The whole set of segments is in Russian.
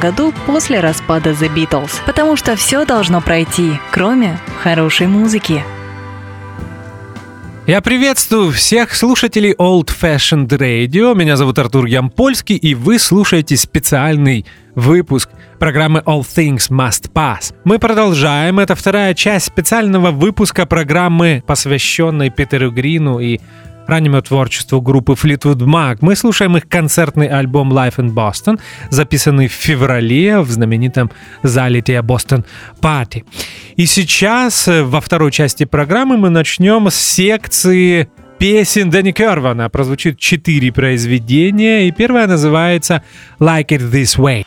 году после распада The Beatles. Потому что все должно пройти, кроме хорошей музыки. Я приветствую всех слушателей Old Fashioned Radio. Меня зовут Артур Ямпольский, и вы слушаете специальный выпуск программы All Things Must Pass. Мы продолжаем. Это вторая часть специального выпуска программы, посвященной Питеру Грину и раннему творчеству группы Fleetwood Mac. Мы слушаем их концертный альбом Life in Boston, записанный в феврале в знаменитом зале Tia Boston Party. И сейчас, э, во второй части программы, мы начнем с секции песен Дэнни Кервана. Прозвучит четыре произведения, и первое называется «Like It This Way».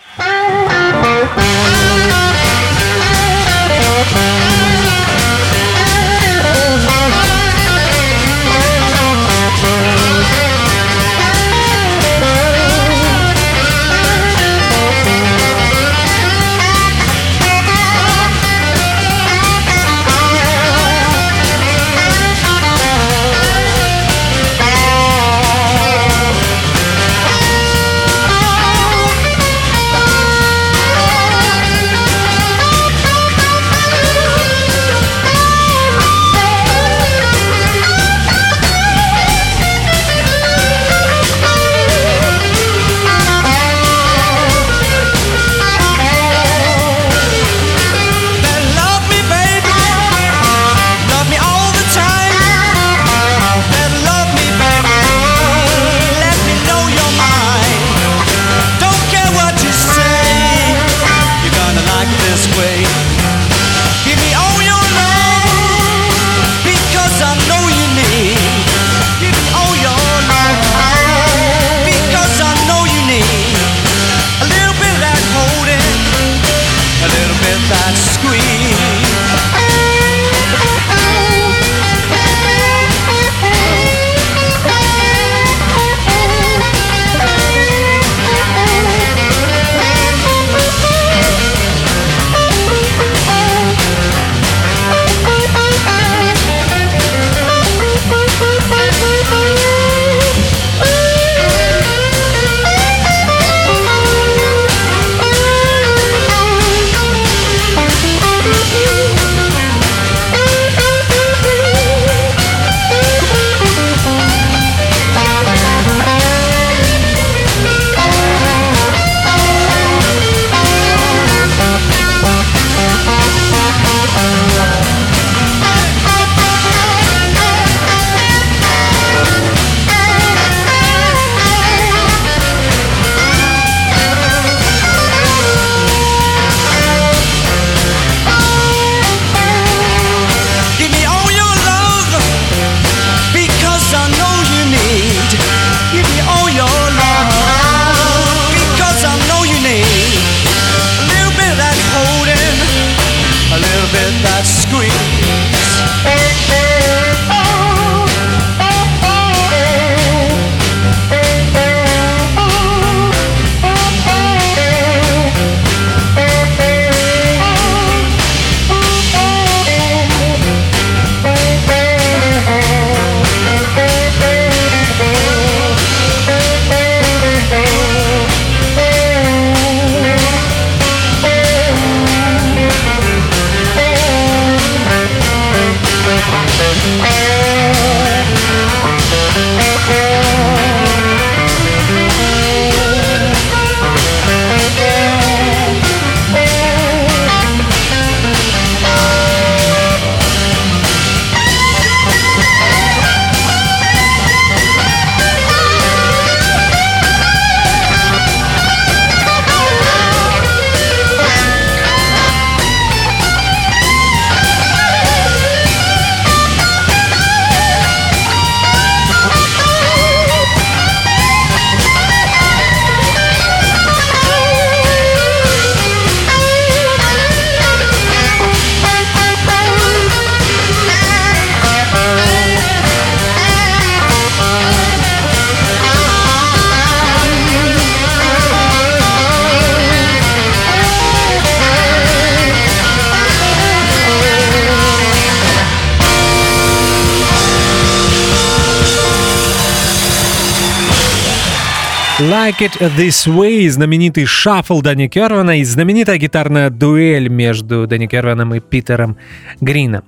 Like It This Way, знаменитый шаффл Дани Кервана и знаменитая гитарная дуэль между Дани Керваном и Питером Грином.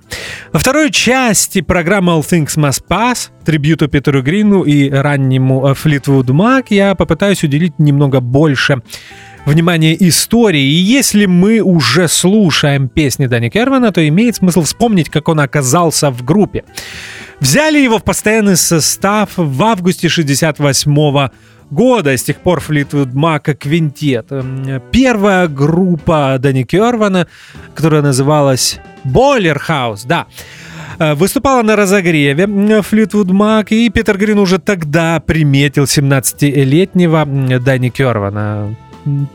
Во второй части программы All Things Must Pass, трибюту Питеру Грину и раннему Флитвуд Мак, я попытаюсь уделить немного больше внимания истории. И если мы уже слушаем песни Дани Кервана, то имеет смысл вспомнить, как он оказался в группе. Взяли его в постоянный состав в августе 68 года года. С тех пор Флитвуд Мака квинтет. Первая группа Дани Кервана, которая называлась Бойлер Хаус, да, э, выступала на разогреве Флитвуд Мак, и Питер Грин уже тогда приметил 17-летнего Дани Кервана.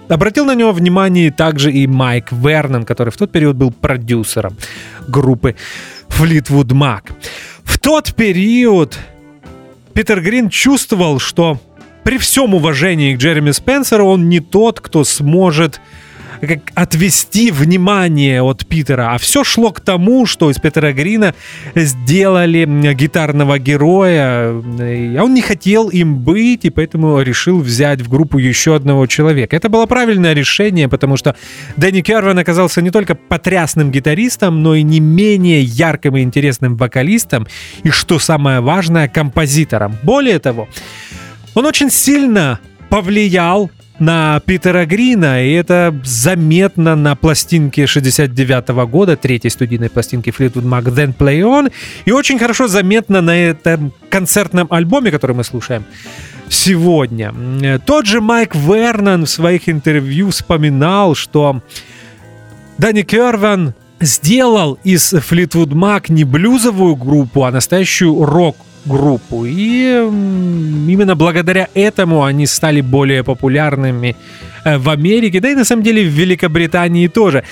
Обратил на него внимание также и Майк Вернон, который в тот период был продюсером группы Флитвуд Мак. В тот период Питер Грин чувствовал, что при всем уважении к Джереми Спенсеру, он не тот, кто сможет как отвести внимание от Питера. А все шло к тому, что из Питера Грина сделали гитарного героя. А он не хотел им быть, и поэтому решил взять в группу еще одного человека. Это было правильное решение, потому что Дэнни Керван оказался не только потрясным гитаристом, но и не менее ярким и интересным вокалистом, и, что самое важное, композитором. Более того, он очень сильно повлиял на Питера Грина, и это заметно на пластинке 69 -го года, третьей студийной пластинке Fleetwood Mac Then Play On, и очень хорошо заметно на этом концертном альбоме, который мы слушаем сегодня. Тот же Майк Вернон в своих интервью вспоминал, что Дани Керван сделал из Fleetwood Mac не блюзовую группу, а настоящую рок группу. И именно благодаря этому они стали более популярными э, в Америке, да и на самом деле в Великобритании тоже.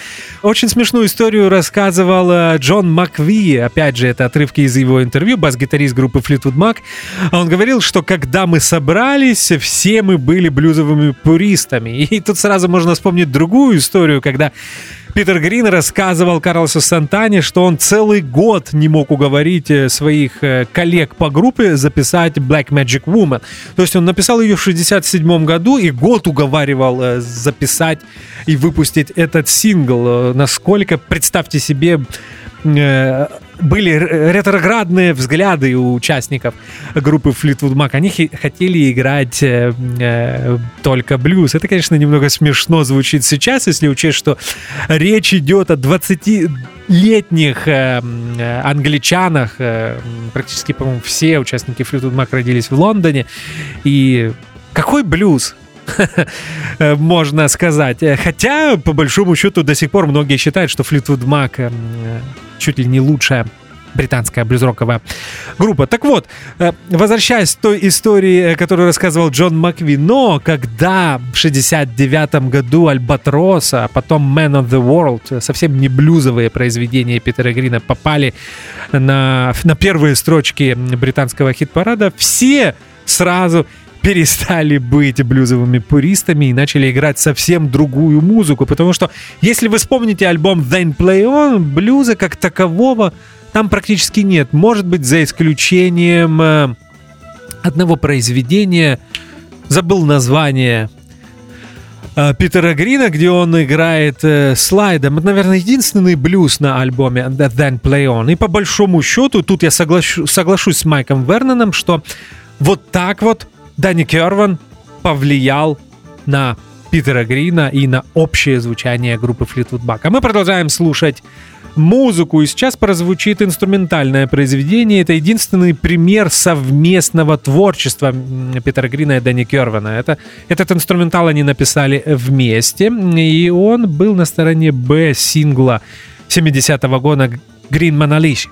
Очень смешную историю рассказывал э, Джон Макви, опять же, это отрывки из его интервью, бас-гитарист группы Fleetwood Mac. Он говорил, что когда мы собрались, все мы были блюзовыми пуристами. И тут сразу можно вспомнить другую историю, когда Питер Грин рассказывал Карлосу Сантане, что он целый год не мог уговорить э, своих э, коллег по группе записать Black Magic Woman. То есть он написал ее в 67 году и год уговаривал э, записать и выпустить этот сингл. Насколько, представьте себе, были ретроградные взгляды у участников группы Fleetwood Mac. Они хотели играть э, э, только блюз. Это, конечно, немного смешно звучит сейчас, если учесть, что речь идет о 20-летних э, э, англичанах. Э, практически, по-моему, все участники Fleetwood Mac родились в Лондоне. И какой блюз? можно сказать. Хотя, по большому счету, до сих пор многие считают, что Fleetwood Mac э, чуть ли не лучшая британская блюзроковая группа. Так вот, э, возвращаясь к той истории, э, которую рассказывал Джон Макви, но когда в 69 году Альбатроса, а потом Man of the World, э, совсем не блюзовые произведения Питера Грина, попали на, на первые строчки британского хит-парада, все сразу перестали быть блюзовыми пуристами и начали играть совсем другую музыку, потому что если вы вспомните альбом Then Play On, блюза как такового там практически нет. Может быть, за исключением э, одного произведения, забыл название, э, Питера Грина, где он играет э, слайдом. Это, наверное, единственный блюз на альбоме Then Play On. И по большому счету, тут я соглашу, соглашусь с Майком Верноном, что вот так вот Дани Керван повлиял на Питера Грина и на общее звучание группы Fleetwood Mac. А мы продолжаем слушать музыку, и сейчас прозвучит инструментальное произведение. Это единственный пример совместного творчества Питера Грина и Дани Кервана. Это, этот инструментал они написали вместе, и он был на стороне Б сингла 70-го года Green Manalishi.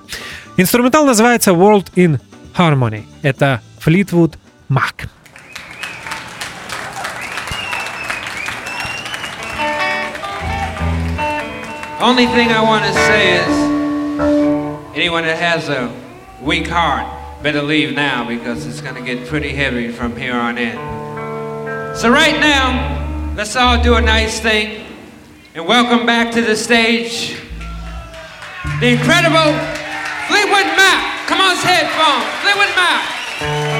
Инструментал называется World in Harmony. Это Fleetwood Mac. Only thing I want to say is anyone that has a weak heart better leave now because it's going to get pretty heavy from here on in. So, right now, let's all do a nice thing and welcome back to the stage the incredible Fleetwood Mac. Come on, headphones. Fleetwood Mac.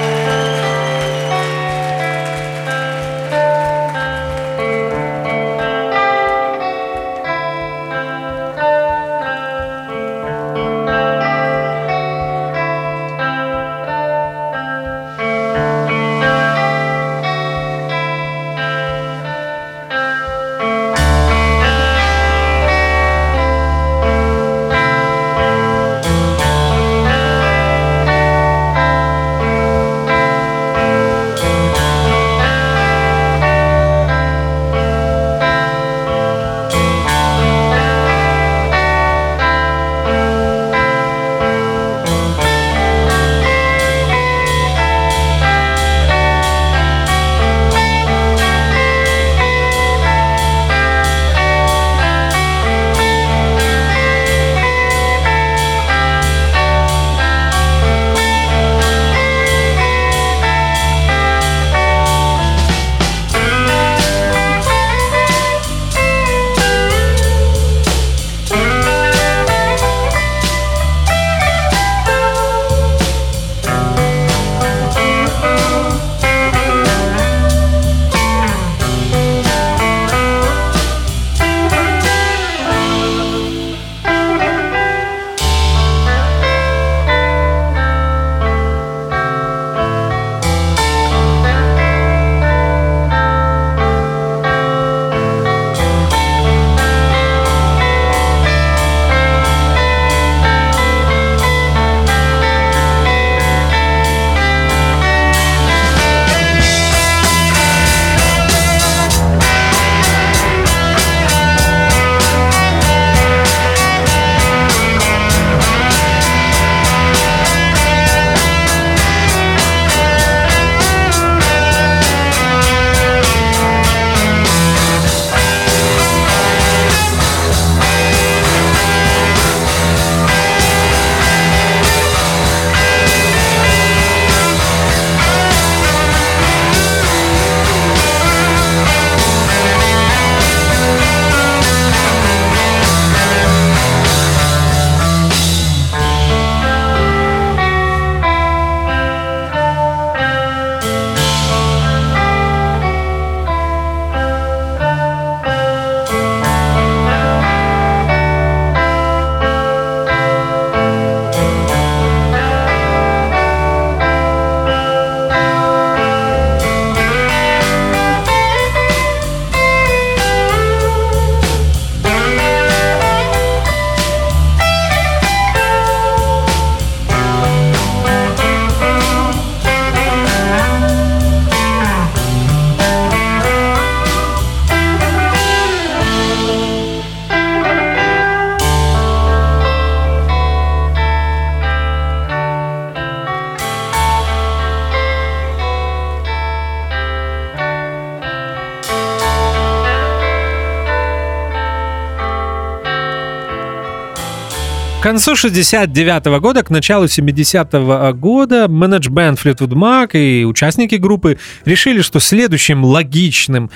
Концу 69 года, к началу 70 -го года менеджмент Fleetwood Mac и участники группы решили, что следующим логичным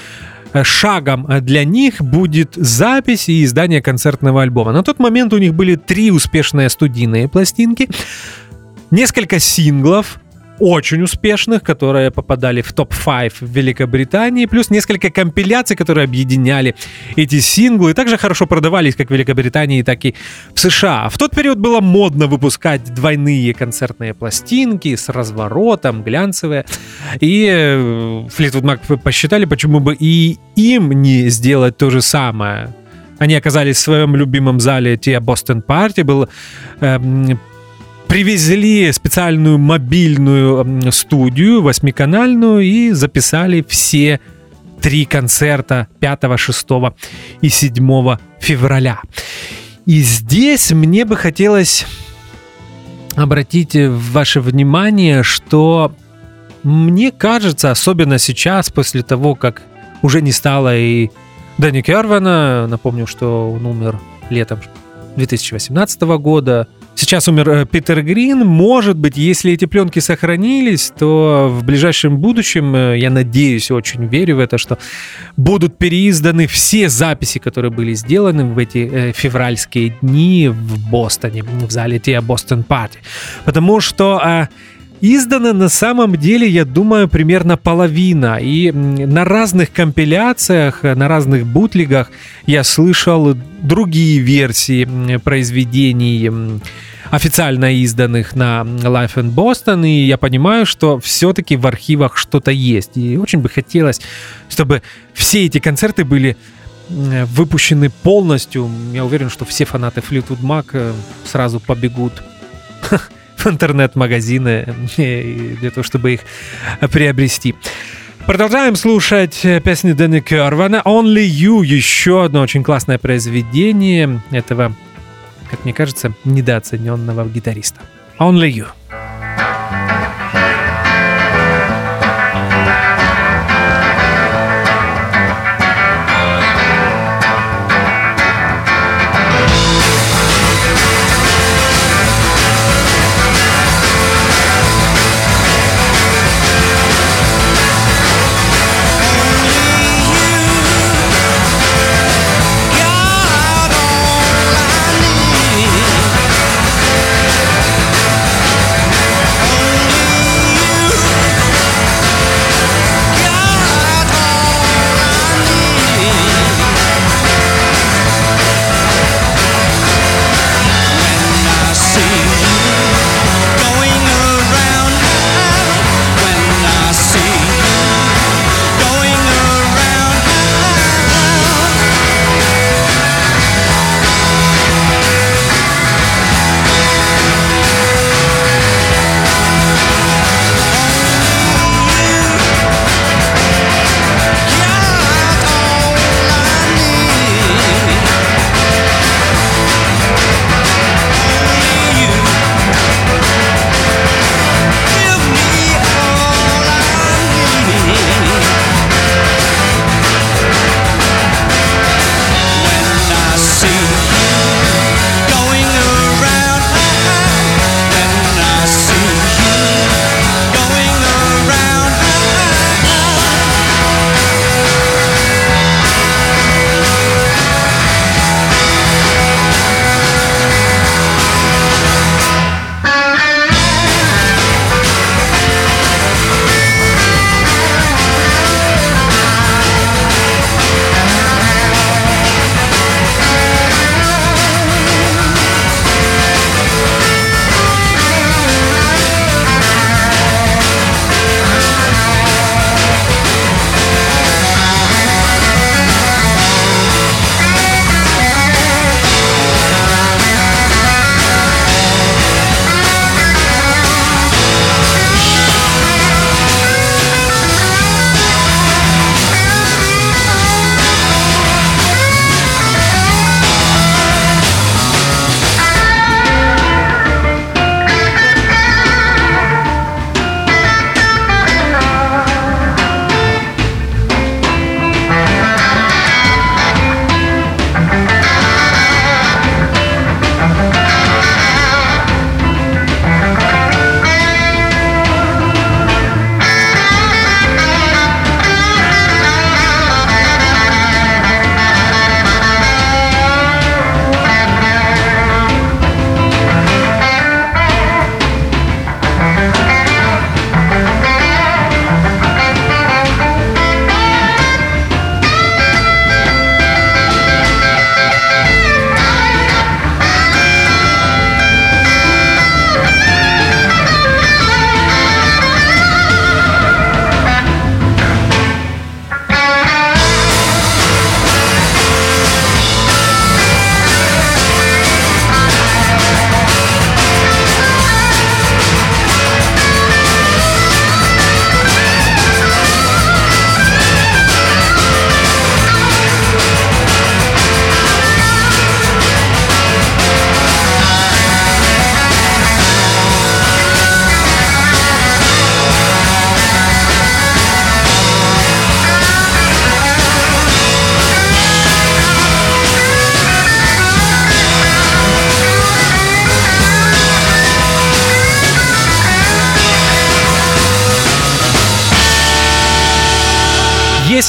э, шагом для них будет запись и издание концертного альбома. На тот момент у них были три успешные студийные пластинки, несколько синглов, очень успешных, которые попадали в топ-5 в Великобритании, плюс несколько компиляций, которые объединяли эти синглы, также хорошо продавались как в Великобритании, так и в США. В тот период было модно выпускать двойные концертные пластинки с разворотом, глянцевые, и э, Mac посчитали, почему бы и им не сделать то же самое. Они оказались в своем любимом зале Тия Бостон Парти, был э, привезли специальную мобильную студию восьмиканальную и записали все три концерта 5, 6 и 7 февраля. И здесь мне бы хотелось обратить ваше внимание, что мне кажется, особенно сейчас, после того, как уже не стало и Дэнни Кервана, напомню, что он умер летом 2018 года, Сейчас умер э, Питер Грин. Может быть, если эти пленки сохранились, то в ближайшем будущем, э, я надеюсь, очень верю в это, что будут переизданы все записи, которые были сделаны в эти э, февральские дни в Бостоне, в зале Тия Бостон Парти. Потому что Издана на самом деле, я думаю, примерно половина. И на разных компиляциях, на разных бутлигах я слышал другие версии произведений официально изданных на Life in Boston, и я понимаю, что все-таки в архивах что-то есть. И очень бы хотелось, чтобы все эти концерты были выпущены полностью. Я уверен, что все фанаты Fleetwood Mac э, сразу побегут в интернет-магазины э, для того, чтобы их приобрести. Продолжаем слушать э, песни Дэнни Кервана «Only You», еще одно очень классное произведение этого как мне кажется, недооцененного гитариста. Only You.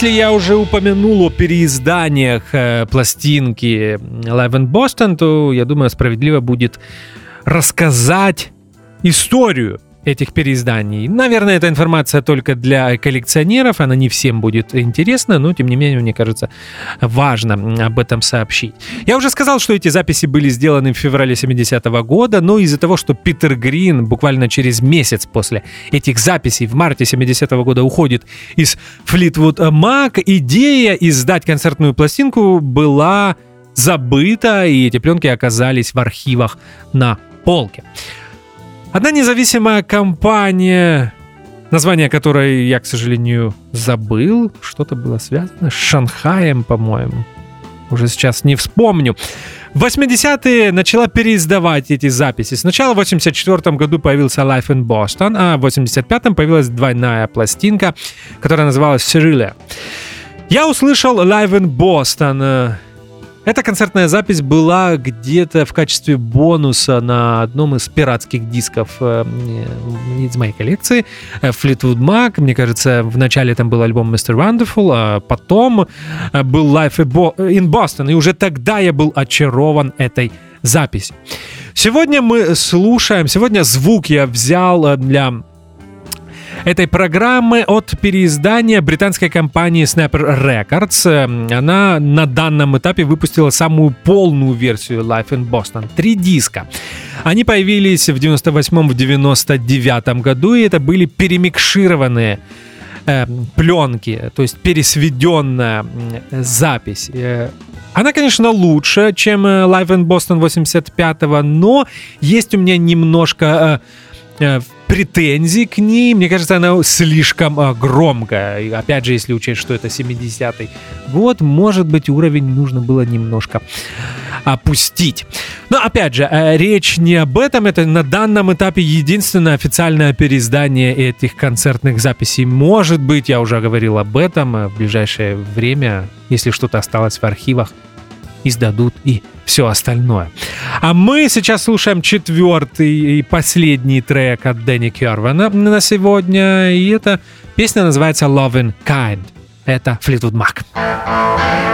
Если я уже упомянул о переизданиях э, пластинки Live in Boston, то, я думаю, справедливо будет рассказать историю этих переизданий. Наверное, эта информация только для коллекционеров, она не всем будет интересна, но тем не менее, мне кажется, важно об этом сообщить. Я уже сказал, что эти записи были сделаны в феврале 70-го года, но из-за того, что Питер Грин буквально через месяц после этих записей в марте 70-го года уходит из Fleetwood Mac, идея издать концертную пластинку была забыта, и эти пленки оказались в архивах на полке. Одна независимая компания, название которой я, к сожалению, забыл, что-то было связано с Шанхаем, по-моему. Уже сейчас не вспомню. В 80-е начала переиздавать эти записи. Сначала в 84 году появился Life in Boston, а в 85-м появилась двойная пластинка, которая называлась Cyrilia. Я услышал Live in Boston эта концертная запись была где-то в качестве бонуса на одном из пиратских дисков э, из моей коллекции. Э, Fleetwood Mac, мне кажется, в начале там был альбом Mr. Wonderful, а потом э, был Life in Boston, и уже тогда я был очарован этой записью. Сегодня мы слушаем, сегодня звук я взял для этой программы от переиздания британской компании Snapper Records. Она на данном этапе выпустила самую полную версию Life in Boston. Три диска. Они появились в 98-99 году, и это были перемикшированные э, пленки, то есть пересведенная запись. Э, она, конечно, лучше, чем э, Live in Boston 85-го, но есть у меня немножко э, э претензий к ней. Мне кажется, она слишком а, громкая. Опять же, если учесть, что это 70-й год, может быть, уровень нужно было немножко опустить. Но опять же, э, речь не об этом. Это на данном этапе единственное официальное переиздание этих концертных записей. Может быть, я уже говорил об этом э, в ближайшее время, если что-то осталось в архивах издадут и все остальное. А мы сейчас слушаем четвертый и последний трек от Дэнни Кервана на сегодня. И эта песня называется Loving Kind. Это Fleetwood Mac. see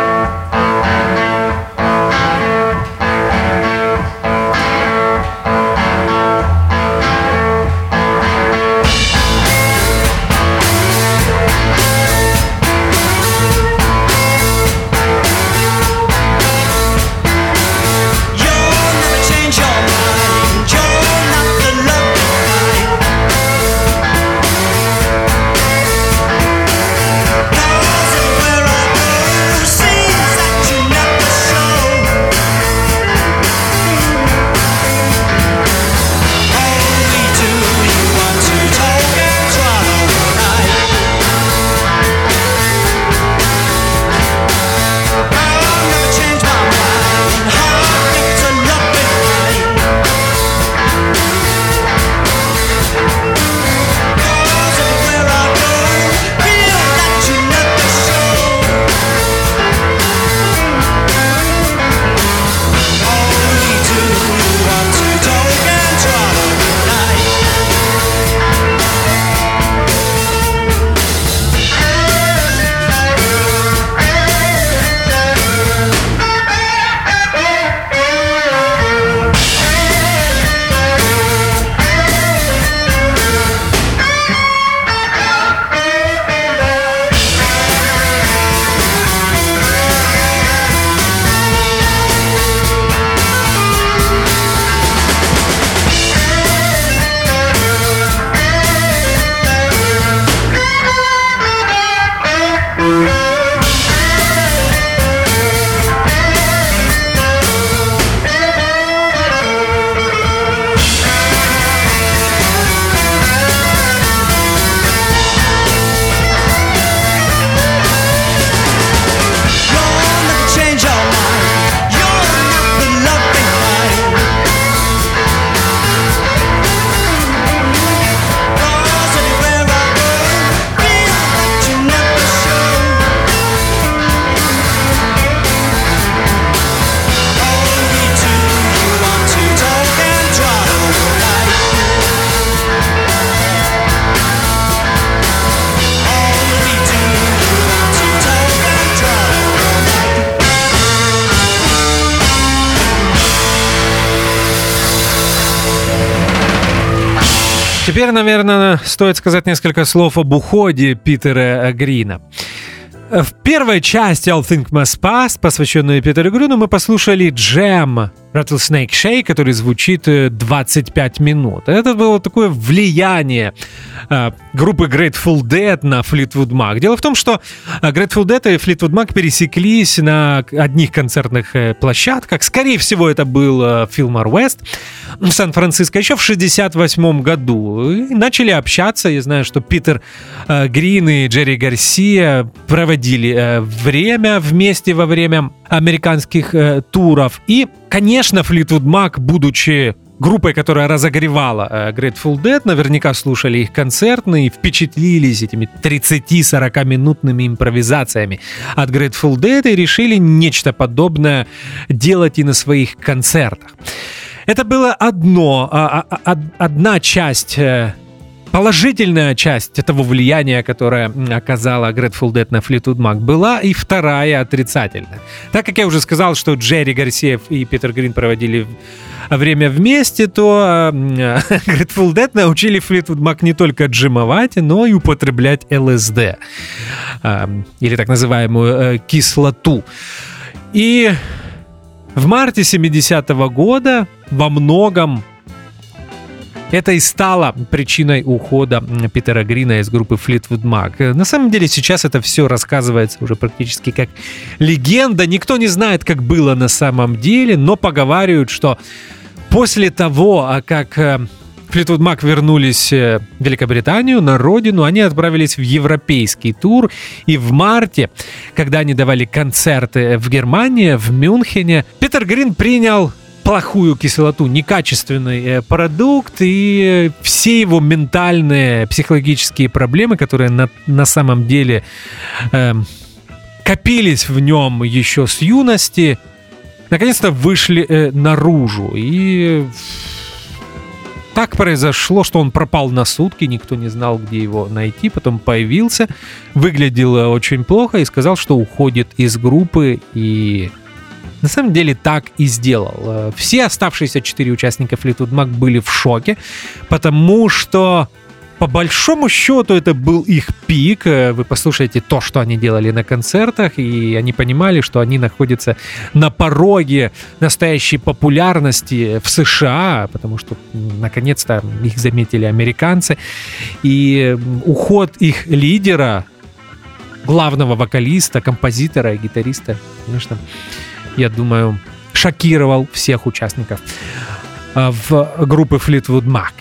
Теперь, наверное, стоит сказать несколько слов об уходе Питера Грина. В первой части All Think Must Pass, посвященной Питеру Грюну, мы послушали джем Rattlesnake Shake, который звучит 25 э, минут. Это было такое влияние э, группы Grateful Dead на Fleetwood Mac. Дело в том, что э, Grateful Dead и Fleetwood Mac пересеклись на одних концертных площадках. Скорее всего, это был Филмар West в Сан-Франциско еще в 68 году. И начали общаться. Я знаю, что Питер Грин и Джерри Гарсия проводили время вместе во время американских туров. И Конечно, Fleetwood Mac, будучи группой, которая разогревала э, Grateful Dead, наверняка слушали их концертные и впечатлились этими 30-40 минутными импровизациями от Grateful Dead и решили нечто подобное делать и на своих концертах. Это было одно, а, а, а, одна часть э, положительная часть того влияния, которое оказала Grateful Dead на Fleetwood Mac, была и вторая отрицательная. Так как я уже сказал, что Джерри Гарсиев и Питер Грин проводили время вместе, то Grateful Dead научили Fleetwood Mac не только джимовать, но и употреблять ЛСД, или так называемую э, кислоту. И в марте 70-го года во многом это и стало причиной ухода Питера Грина из группы Fleetwood Mac. На самом деле сейчас это все рассказывается уже практически как легенда. Никто не знает, как было на самом деле, но поговаривают, что после того, а как э, Мак вернулись э, в Великобританию, на родину, они отправились в европейский тур. И в марте, когда они давали концерты в Германии, в Мюнхене, Питер Грин принял плохую кислоту, некачественный э, продукт, и все его ментальные, психологические проблемы, которые на, на самом деле э, копились в нем еще с юности, наконец-то вышли э, наружу. И так произошло, что он пропал на сутки, никто не знал, где его найти, потом появился, выглядел очень плохо и сказал, что уходит из группы и на самом деле так и сделал. Э, все оставшиеся четыре участника Fleetwood Mac были в шоке, потому что по большому счету это был их пик. Э, вы послушайте то, что они делали на концертах, и они понимали, что они находятся на пороге настоящей популярности в США, потому что наконец-то их заметили американцы. И уход их лидера, главного вокалиста, композитора и гитариста, конечно, я думаю, шокировал всех участников э, в группы Fleetwood Mac.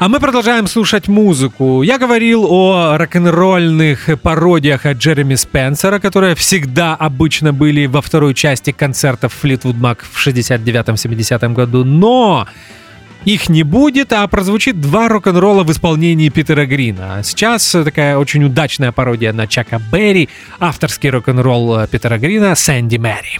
А мы продолжаем слушать музыку. Я говорил о рок-н-ролльных пародиях от Джереми Спенсера, которые всегда обычно были во второй части концертов Fleetwood Mac в 69-70 году, но их не будет, а прозвучит два рок-н-ролла в исполнении Питера Грина. Сейчас такая очень удачная пародия на Чака Берри, авторский рок-н-ролл Питера Грина «Сэнди Мэри».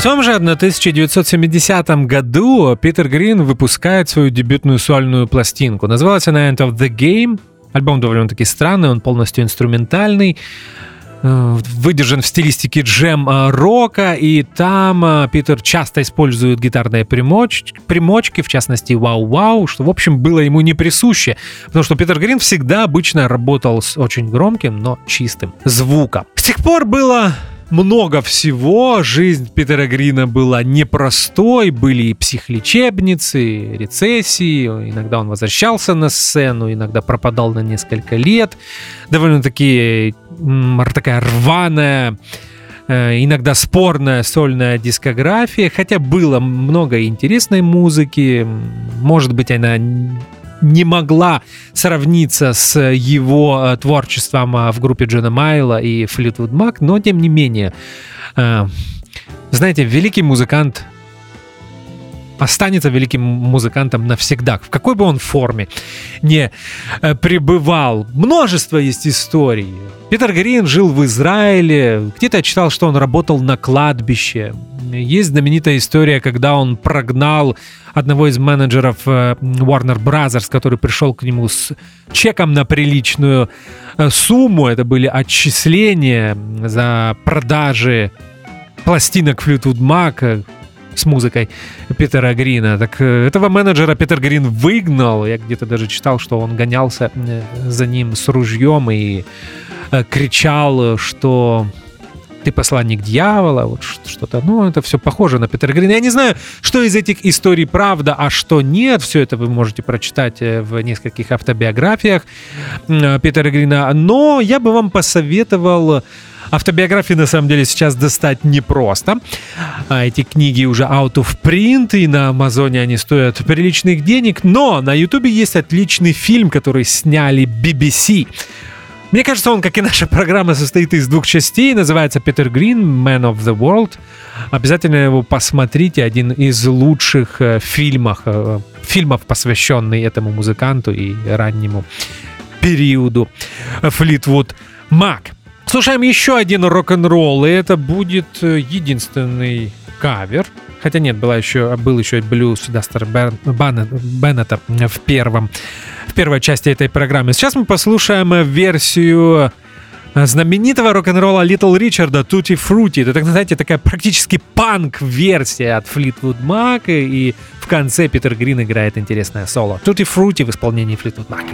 В том же 1970 году Питер Грин выпускает свою дебютную сольную пластинку. Называлась она End of the Game. Альбом довольно-таки странный, он полностью инструментальный э, выдержан в стилистике джем-рока, и там э, Питер часто использует гитарные примоч... примочки, в частности «Вау-Вау», что, в общем, было ему не присуще, потому что Питер Грин всегда обычно работал с очень громким, но чистым звуком. С тех пор было много всего. Жизнь Питера Грина была непростой. Были и психлечебницы, рецессии. Иногда он возвращался на сцену, иногда пропадал на несколько лет. Довольно-таки такая рваная э, иногда спорная сольная дискография, хотя было много интересной музыки. Может быть, она не могла сравниться с его э, творчеством э, в группе Джона Майла и Флитвуд Мак, но тем не менее, э, знаете, великий музыкант останется великим музыкантом навсегда, в какой бы он форме не пребывал. Множество есть историй. Питер Грин жил в Израиле, где-то я читал, что он работал на кладбище. Есть знаменитая история, когда он прогнал одного из менеджеров э, Warner Brothers, который пришел к нему с чеком на приличную э, сумму. Это были отчисления за продажи пластинок Fleetwood Mac э, с музыкой Питера Грина. Так этого менеджера Питер Грин выгнал. Я где-то даже читал, что он гонялся за ним с ружьем и кричал, что ты посланник дьявола, вот что-то, ну, это все похоже на Питера Грина. Я не знаю, что из этих историй правда, а что нет, все это вы можете прочитать э, в нескольких автобиографиях э, Питера Грина, но я бы вам посоветовал Автобиографии на самом деле сейчас достать непросто. А эти книги уже out of print, и на Амазоне они стоят приличных денег, но на Ютубе есть отличный фильм, который сняли BBC. Мне кажется, он, как и наша программа, состоит из двух частей. Называется Питер Грин, Man of the World. Обязательно его посмотрите. Один из лучших э, фильмов, э, фильмов, посвященный этому музыканту и раннему периоду Флитвуд Мак. Слушаем еще один рок-н-ролл, и это будет э, единственный кавер. Хотя нет, была еще, был еще блюз Дастер Беннета в первом в первой части этой программы. Сейчас мы послушаем версию э, знаменитого рок-н-ролла Little Ричарда Tutti Frutti. Это, так знаете, такая практически панк-версия от Fleetwood Mac. И в конце Питер Грин играет интересное соло. Tutti Frutti в исполнении Fleetwood Mac.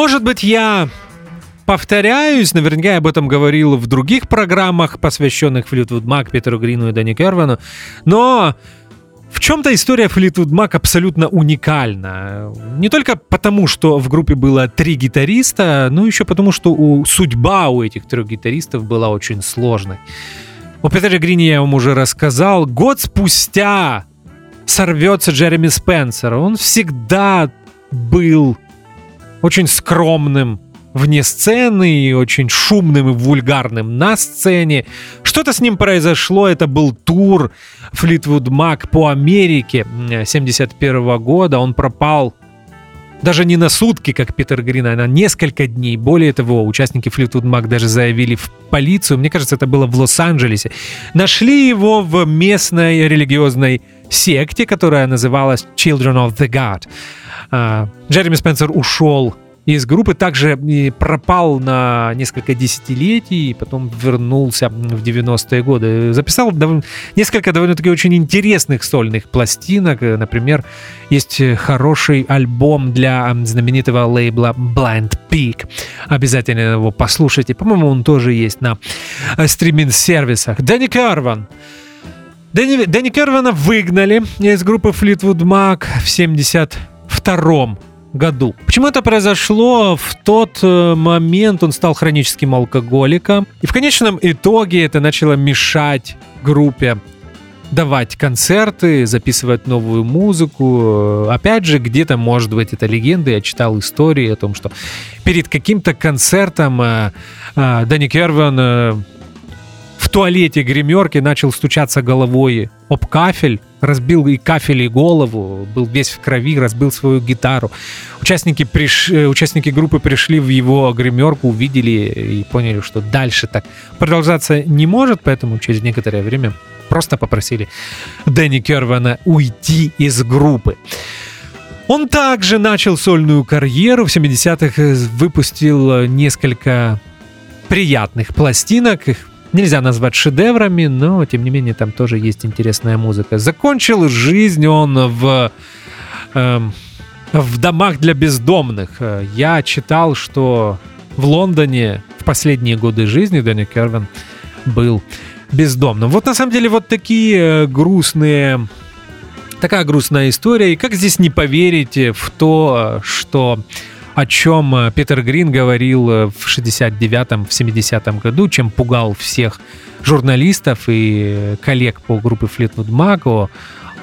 Может быть, я повторяюсь, наверняка я об этом говорил в других программах, посвященных Флитвуд Мак, Питеру Грину и Дани Кервану, но в чем-то история Флитвуд Мак абсолютно уникальна. Не только потому, что в группе было три гитариста, но еще потому, что у, судьба у этих трех гитаристов была очень сложной. О Питере Грине я вам уже рассказал. Год спустя сорвется Джереми Спенсер. Он всегда был очень скромным вне сцены и очень шумным и вульгарным на сцене. Что-то с ним произошло, это был тур Флитвуд Мак по Америке 71 года. Он пропал даже не на сутки, как Питер Грин, а на несколько дней. Более того, участники Флитвуд Мак даже заявили в полицию, мне кажется, это было в Лос-Анджелесе, нашли его в местной религиозной секте, которая называлась Children of the God. А, Джереми Спенсер ушел из группы также пропал на несколько десятилетий, и потом вернулся в 90-е годы. Записал дов... несколько довольно-таки очень интересных сольных пластинок. Например, есть хороший альбом для знаменитого лейбла Blind Peak. Обязательно его послушайте. По-моему, он тоже есть на э, стриминг-сервисах. Дэнни Карван. Дэнни, Дэнни Кервана выгнали из группы Fleetwood Mac в 72 году. Почему это произошло? В тот э, момент он стал хроническим алкоголиком. И в конечном итоге это начало мешать группе давать концерты, записывать новую музыку. Опять же, где-то, может быть, это легенда. Я читал истории о том, что перед каким-то концертом э, э, Дэнни Керван в туалете гримерки начал стучаться головой об кафель, разбил и кафель, и голову, был весь в крови, разбил свою гитару. Участники, приш... Э, участники группы пришли в его гримерку, увидели и поняли, что дальше так продолжаться не может, поэтому через некоторое время просто попросили Дэнни Кервана уйти из группы. Он также начал сольную карьеру. В 70-х э, выпустил э, несколько приятных пластинок. Их нельзя назвать шедеврами, но тем не менее там тоже есть интересная музыка. Закончил жизнь он в э, в домах для бездомных. Я читал, что в Лондоне в последние годы жизни Дэнни Кервин был бездомным. Вот на самом деле вот такие э, грустные такая грустная история. И как здесь не поверить в то, что о чем э, Питер Грин говорил э, в 69-м, в 70-м году, чем пугал всех журналистов и коллег по группе Fleetwood Mac о,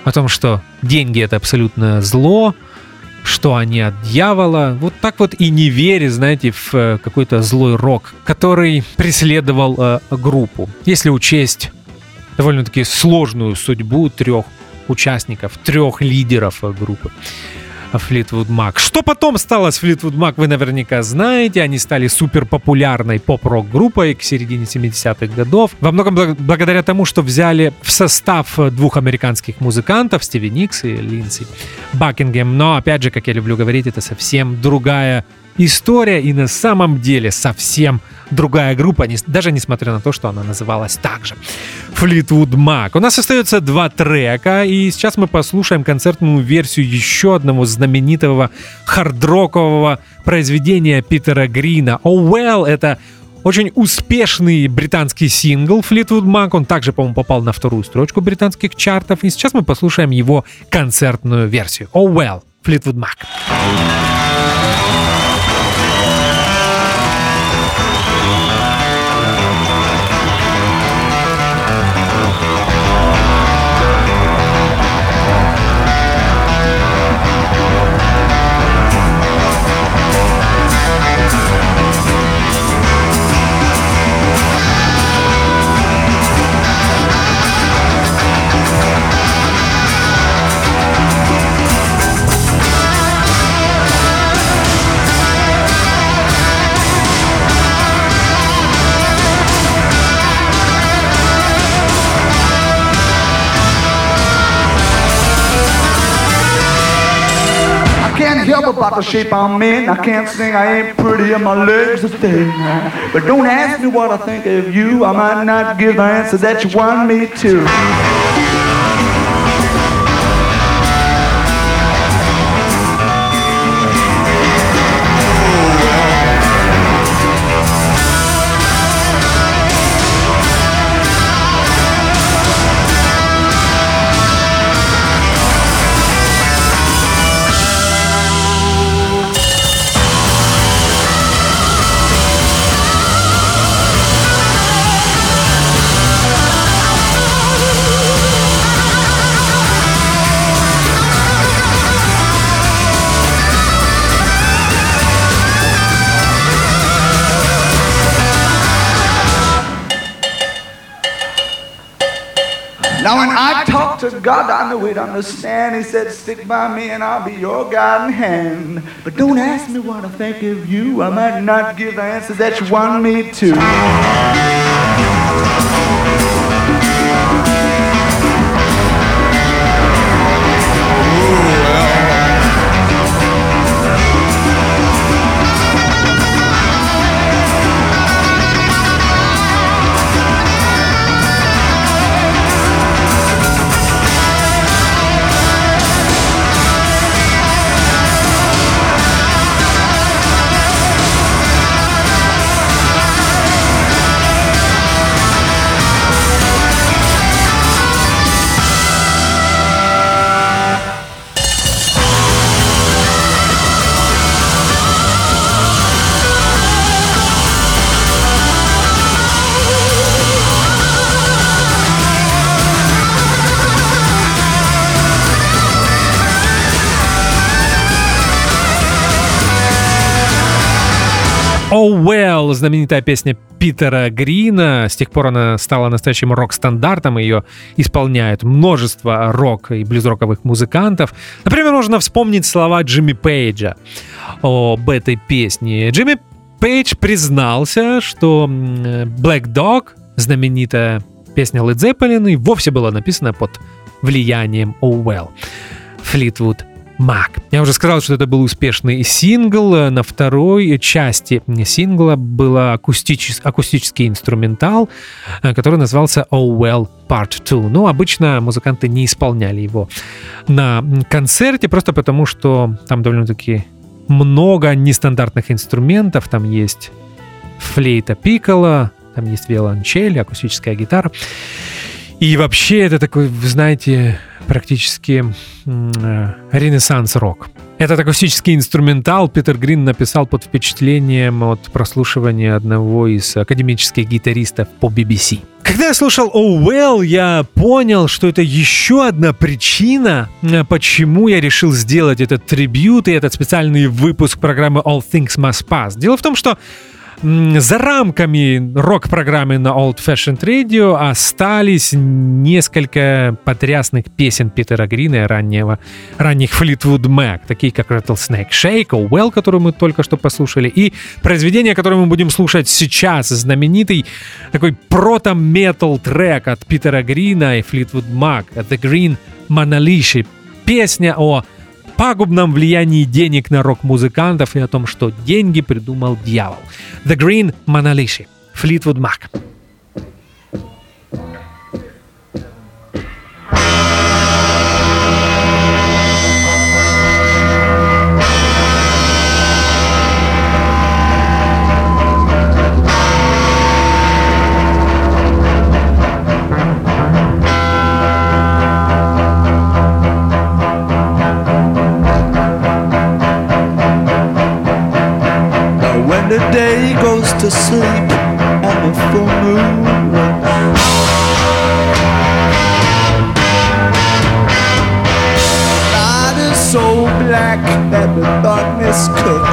о том, что деньги это абсолютно зло, что они от дьявола. Вот так вот и не верь, знаете, в э, какой-то злой рок, который преследовал э, группу. Если учесть довольно-таки сложную судьбу трех участников, трех лидеров группы. Fleetwood Mac. Что потом стало с Fleetwood Mac, вы наверняка знаете. Они стали супер популярной поп-рок группой к середине 70-х годов. Во многом благодаря тому, что взяли в состав двух американских музыкантов, Стиви Никс и Линдси Бакингем. Но, опять же, как я люблю говорить, это совсем другая история и на самом деле совсем другая группа, даже несмотря на то, что она называлась так же. Fleetwood Mac. У нас остается два трека, и сейчас мы послушаем концертную версию еще одного знаменитого хардрокового произведения Питера Грина. Oh Well — это очень успешный британский сингл Fleetwood Mac. Он также, по-моему, попал на вторую строчку британских чартов. И сейчас мы послушаем его концертную версию. Oh Well, Fleetwood Mac. The shape I'm in. I can't sing, I ain't pretty, and my legs are thin. But don't ask me what I think of you. I might not give the answer that you want me to. To God, I know He'd understand. He said, Stick by me and I'll be your guiding hand. But don't ask me what I think of you. I might not give the answer that you want me to. Oh Well, знаменитая песня Питера Грина. С тех пор она стала настоящим рок-стандартом. Ее исполняют множество рок и блюз-роковых музыкантов. Например, можно вспомнить слова Джимми Пейджа об этой песне. Джимми Пейдж признался, что Black Dog, знаменитая песня Led Zeppelin, и вовсе была написана под влиянием Oh Well. Флитвуд Мак. Я уже сказал, что это был успешный сингл. На второй части сингла был акустичес, акустический инструментал, э, который назывался Oh Well Part 2. Но обычно музыканты не исполняли его на концерте, просто потому что там довольно-таки много нестандартных инструментов. Там есть флейта пикколо, там есть виолончель, акустическая гитара. И вообще это такой, вы знаете, практически э, ренессанс-рок. Этот акустический инструментал Питер Грин написал под впечатлением от прослушивания одного из академических гитаристов по BBC. Когда я слушал Oh Well, я понял, что это еще одна причина, э, почему я решил сделать этот трибют и этот специальный выпуск программы All Things Must Pass. Дело в том, что за рамками рок-программы на Old Fashioned Radio остались несколько потрясных песен Питера Грина и раннего, ранних Fleetwood Mac, такие как Rattlesnake Shake, Oh Well, которую мы только что послушали, и произведение, которое мы будем слушать сейчас, знаменитый такой прото-метал трек от Питера Грина и Fleetwood Mac, The Green Manalishi, песня о пагубном влиянии денег на рок-музыкантов и о том, что деньги придумал дьявол. The Green Manalishi, Fleetwood Mac. To sleep and the full moon. Night is so black that the darkness cooks.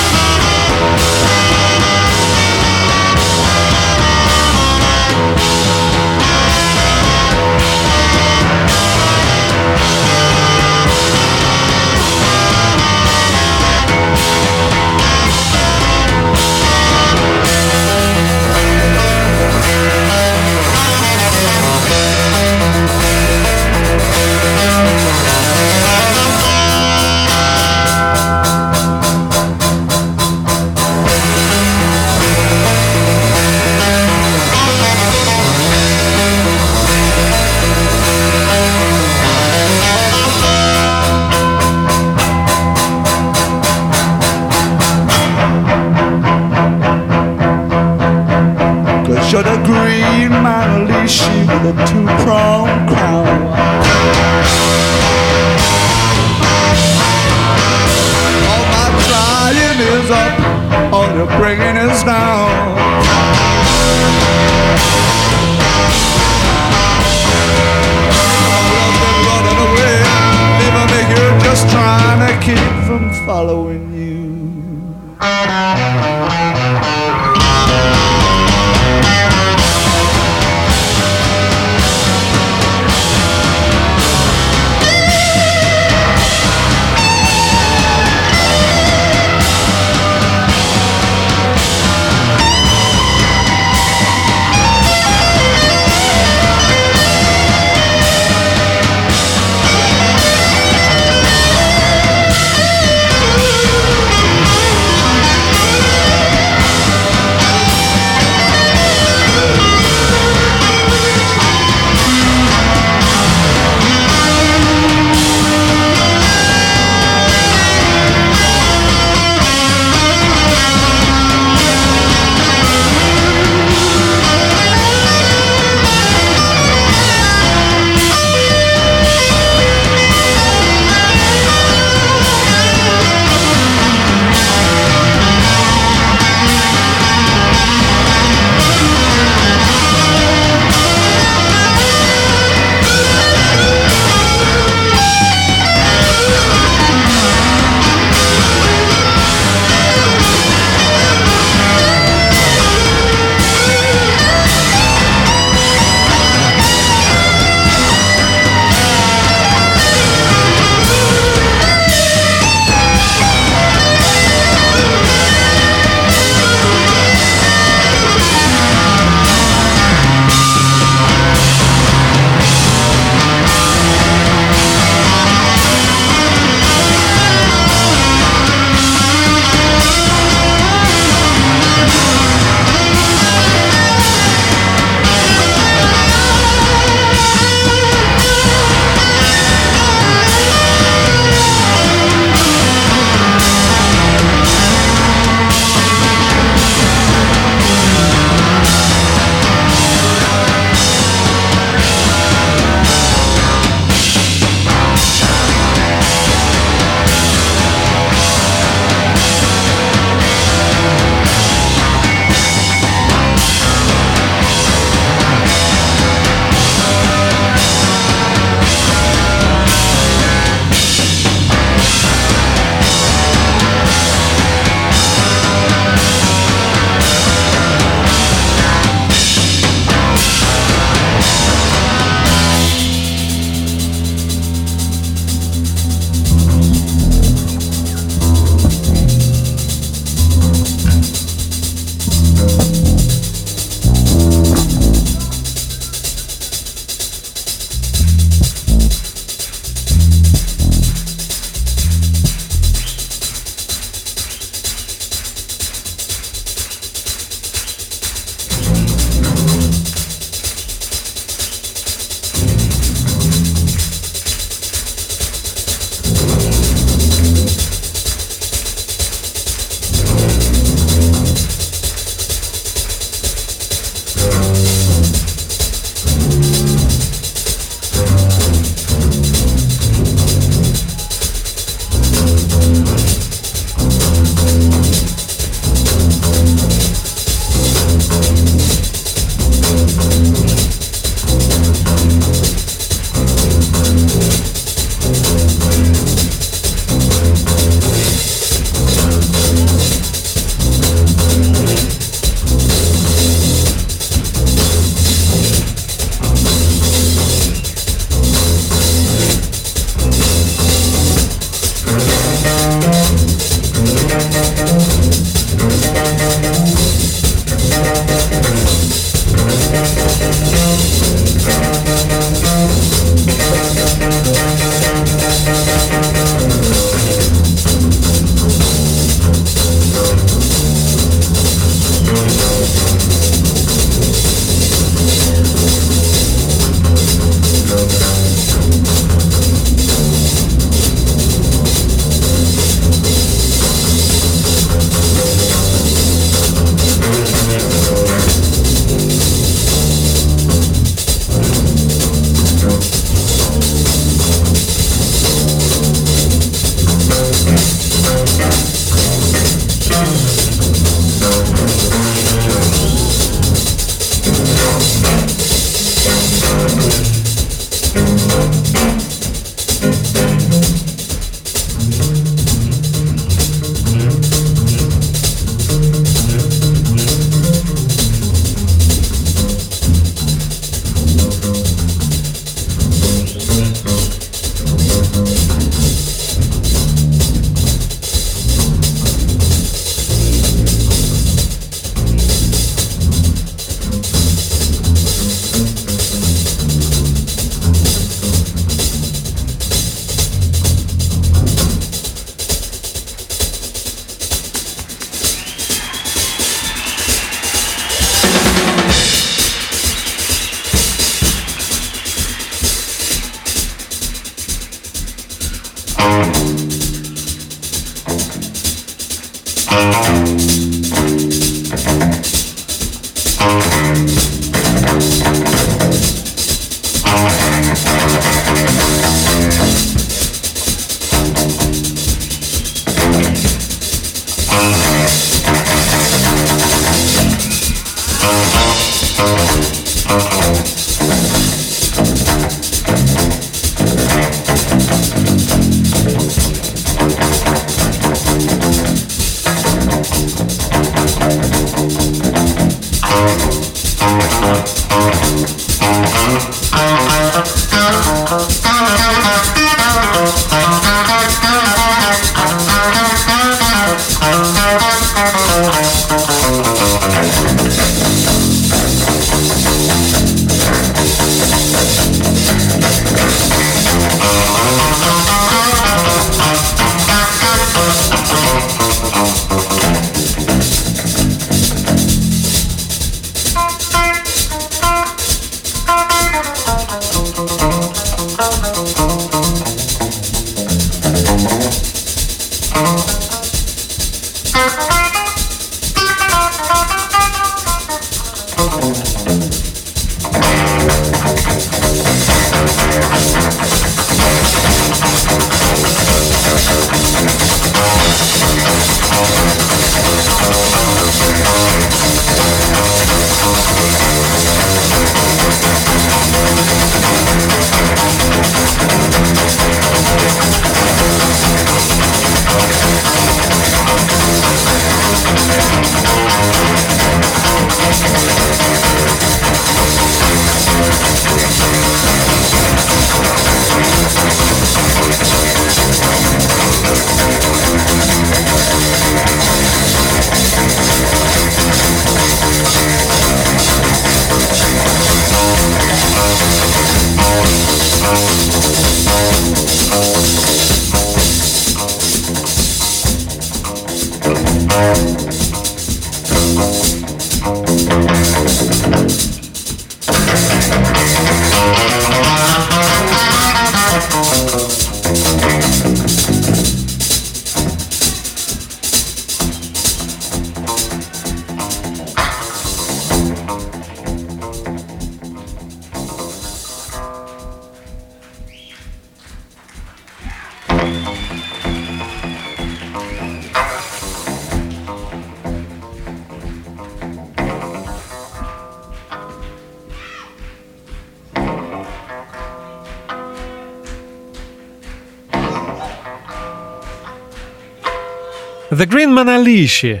Manalishi.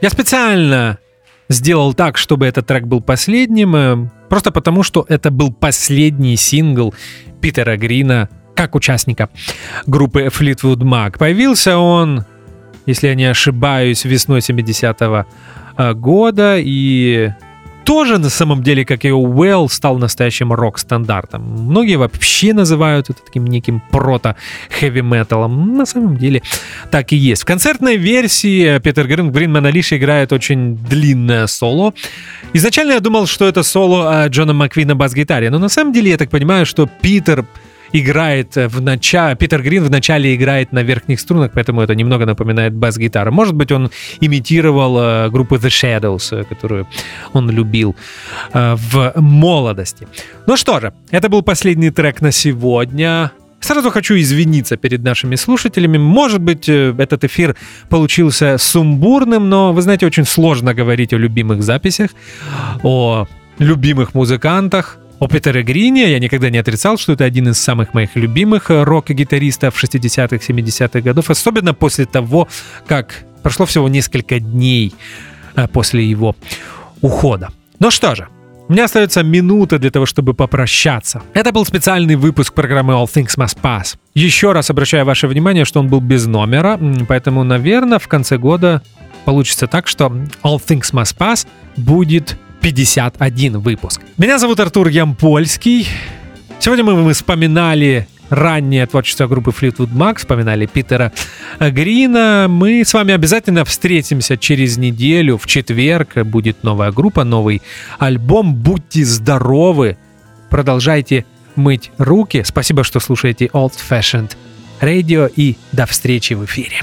Я специально сделал так, чтобы этот трек был последним, э, просто потому, что это был последний сингл Питера Грина как участника группы Fleetwood Mac. Появился он, если я не ошибаюсь, весной 70-го э, года, и тоже на самом деле, как и Уэлл, стал настоящим рок-стандартом. Многие вообще называют это таким неким прото-хэви-металом. На самом деле так и есть. В концертной версии Питер Грин, Грин Монолиша играет очень длинное соло. Изначально я думал, что это соло а, Джона Маквина бас-гитаре, но на самом деле я так понимаю, что Питер играет в начале, Питер Грин в начале играет на верхних струнах, поэтому это немного напоминает бас-гитара. Может быть, он имитировал э, группу The Shadows, э, которую он любил э, в молодости. Ну что же, это был последний трек на сегодня. Сразу хочу извиниться перед нашими слушателями. Может быть, этот эфир получился сумбурным, но, вы знаете, очень сложно говорить о любимых записях, о любимых музыкантах, о Питере Грине я никогда не отрицал, что это один из самых моих любимых э, рок-гитаристов 60-х, 70-х годов, особенно после того, как прошло всего несколько дней э, после его ухода. Ну что же, у меня остается минута для того, чтобы попрощаться. Это был специальный выпуск программы All Things Must Pass. Еще раз обращаю ваше внимание, что он был без номера, поэтому, наверное, в конце года получится так, что All Things Must Pass будет 51 выпуск. Меня зовут Артур Ямпольский. Сегодня мы, вспоминали раннее творчество группы Fleetwood Mac, вспоминали Питера Грина. Мы с вами обязательно встретимся через неделю, в четверг. Будет новая группа, новый альбом. Будьте здоровы, продолжайте мыть руки. Спасибо, что слушаете Old Fashioned Radio и до встречи в эфире.